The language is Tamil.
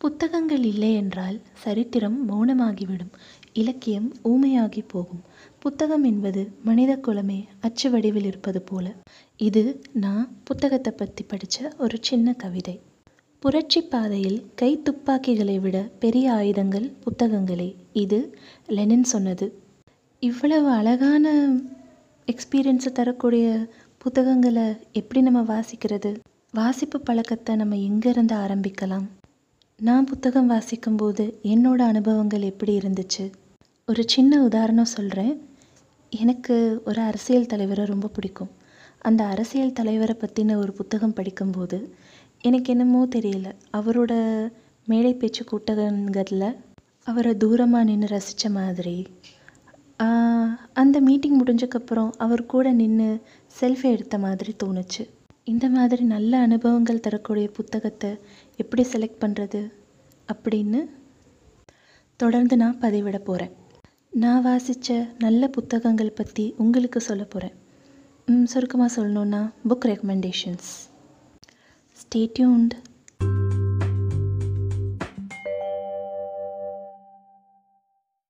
புத்தகங்கள் இல்லை என்றால் சரித்திரம் மௌனமாகிவிடும். இலக்கியம் ஊமையாகி போகும். புத்தகம் என்பது மனித குலமே அச்சு வடிவில் இருப்பது போல. இது நான் புத்தகத்தை பற்றி படித்த ஒரு சின்ன கவிதை. புரட்சி பாதையில் கை துப்பாக்கிகளை விட பெரிய ஆயுதங்கள் புத்தகங்களே. இது லெனின் சொன்னது. இவ்வளவு அழகான எக்ஸ்பீரியன்ஸை தரக்கூடிய புத்தகங்களை எப்படி நம்ம வாசிக்கிறது? வாசிப்பு பழக்கத்தை நம்ம எங்கேருந்து ஆரம்பிக்கலாம்? நான் புத்தகம் வாசிக்கும்போது என்னோட அனுபவங்கள் எப்படி இருந்துச்சு? ஒரு சின்ன உதாரணம் சொல்கிறேன் எனக்கு ஒரு அரசியல் தலைவரை ரொம்ப பிடிக்கும். அந்த அரசியல் தலைவரை பற்றின ஒரு புத்தகம் படிக்கும்போது எனக்கு என்னமோ தெரியல. அவரோட மேடை பேச்சு கூட்டங்களில் அவரை தூரமாக நின்று ரசித்த மாதிரி அந்த மீட்டிங் முடிஞ்சக்கப்புறம் அவர் கூட நின்று செல்ஃபி எடுத்த மாதிரி தோணுச்சு. இந்த மாதிரி நல்ல அனுபவங்கள் தரக்கூடிய புத்தகத்தை எப்படி செலக்ட் பண்ணுறது அப்படின்னு தொடர்ந்து நான் பதிவிட போகிறேன் நான் வாசித்த நல்ல புத்தகங்கள் பற்றி உங்களுக்கு சொல்ல போகிறேன் சுருக்கமாக சொல்லணுன்னா புக் ரெக்கமெண்டேஷன்ஸ் ஸ்டேட்யூண்ட்